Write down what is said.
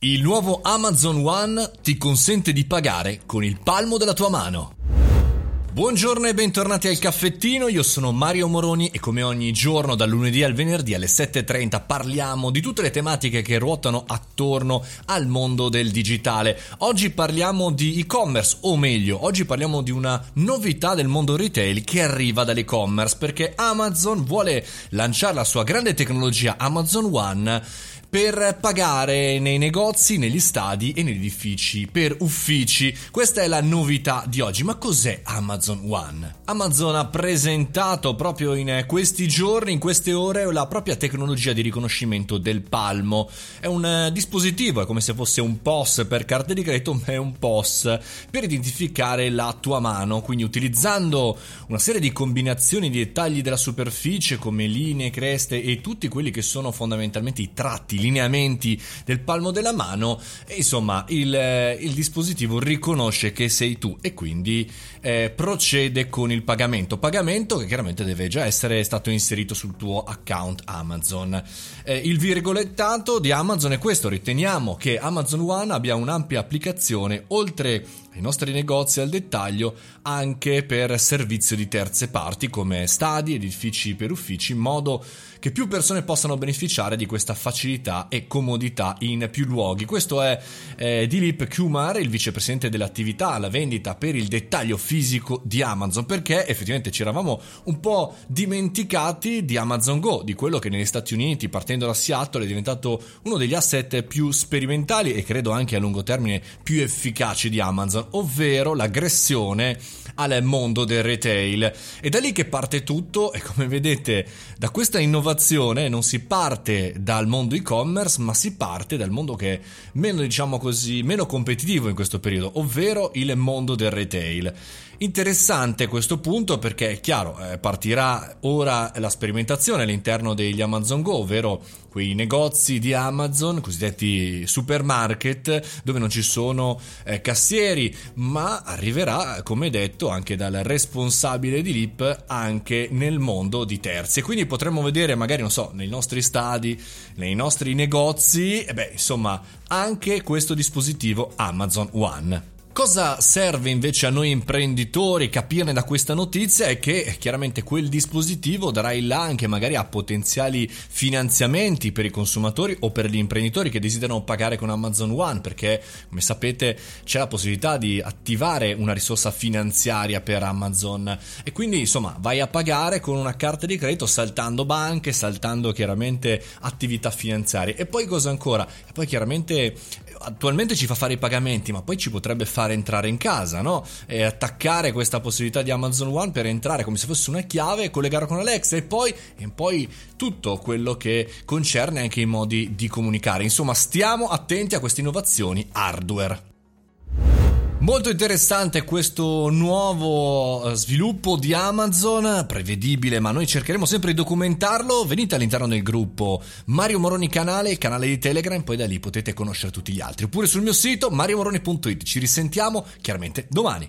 Il nuovo Amazon One ti consente di pagare con il palmo della tua mano. Buongiorno e bentornati al caffettino, io sono Mario Moroni e come ogni giorno dal lunedì al venerdì alle 7.30 parliamo di tutte le tematiche che ruotano attorno al mondo del digitale. Oggi parliamo di e-commerce, o meglio, oggi parliamo di una novità del mondo retail che arriva dall'e-commerce perché Amazon vuole lanciare la sua grande tecnologia Amazon One per pagare nei negozi, negli stadi e negli edifici per uffici. Questa è la novità di oggi. Ma cos'è Amazon One? Amazon ha presentato proprio in questi giorni, in queste ore, la propria tecnologia di riconoscimento del palmo. È un eh, dispositivo, è come se fosse un POS per carte di credito, ma è un POS per identificare la tua mano. Quindi utilizzando una serie di combinazioni di dettagli della superficie come linee, creste e tutti quelli che sono fondamentalmente i tratti lineamenti del palmo della mano e insomma il, eh, il dispositivo riconosce che sei tu e quindi eh, procede con il pagamento. Pagamento che chiaramente deve già essere stato inserito sul tuo account Amazon. Eh, il virgolettato di Amazon è questo, riteniamo che Amazon One abbia un'ampia applicazione oltre ai nostri negozi al dettaglio anche per servizio di terze parti come stadi, edifici per uffici, in modo che più persone possano beneficiare di questa facilità e comodità in più luoghi. Questo è eh, Dilip Kumar, il vicepresidente dell'attività alla vendita per il dettaglio fisico di Amazon, perché effettivamente ci eravamo un po' dimenticati di Amazon Go, di quello che negli Stati Uniti, partendo da Seattle, è diventato uno degli asset più sperimentali e credo anche a lungo termine più efficaci di Amazon ovvero l'aggressione al mondo del retail. È da lì che parte tutto e come vedete da questa innovazione non si parte dal mondo e-commerce ma si parte dal mondo che è meno diciamo così meno competitivo in questo periodo, ovvero il mondo del retail. Interessante questo punto perché è chiaro, eh, partirà ora la sperimentazione all'interno degli Amazon Go, ovvero quei negozi di Amazon, cosiddetti supermarket, dove non ci sono eh, cassieri, ma arriverà, come detto, anche dal responsabile di LIP anche nel mondo di terzi. E quindi potremmo vedere magari, non so, nei nostri stadi, nei nostri negozi, e beh, insomma, anche questo dispositivo Amazon One. Cosa serve invece a noi imprenditori capirne da questa notizia è che chiaramente quel dispositivo darà il là anche magari a potenziali finanziamenti per i consumatori o per gli imprenditori che desiderano pagare con Amazon One perché come sapete c'è la possibilità di attivare una risorsa finanziaria per Amazon e quindi insomma vai a pagare con una carta di credito saltando banche, saltando chiaramente attività finanziarie e poi cosa ancora? E poi chiaramente attualmente ci fa fare i pagamenti, ma poi ci potrebbe fare entrare in casa, no? E attaccare questa possibilità di Amazon One per entrare come se fosse una chiave, collegarlo con Alexa e poi, e poi tutto quello che concerne anche i modi di comunicare. Insomma, stiamo attenti a queste innovazioni hardware. Molto interessante questo nuovo eh, sviluppo di Amazon, prevedibile, ma noi cercheremo sempre di documentarlo. Venite all'interno del gruppo Mario Moroni Canale, il canale di Telegram, poi da lì potete conoscere tutti gli altri. Oppure sul mio sito mariomoroni.it. Ci risentiamo chiaramente domani.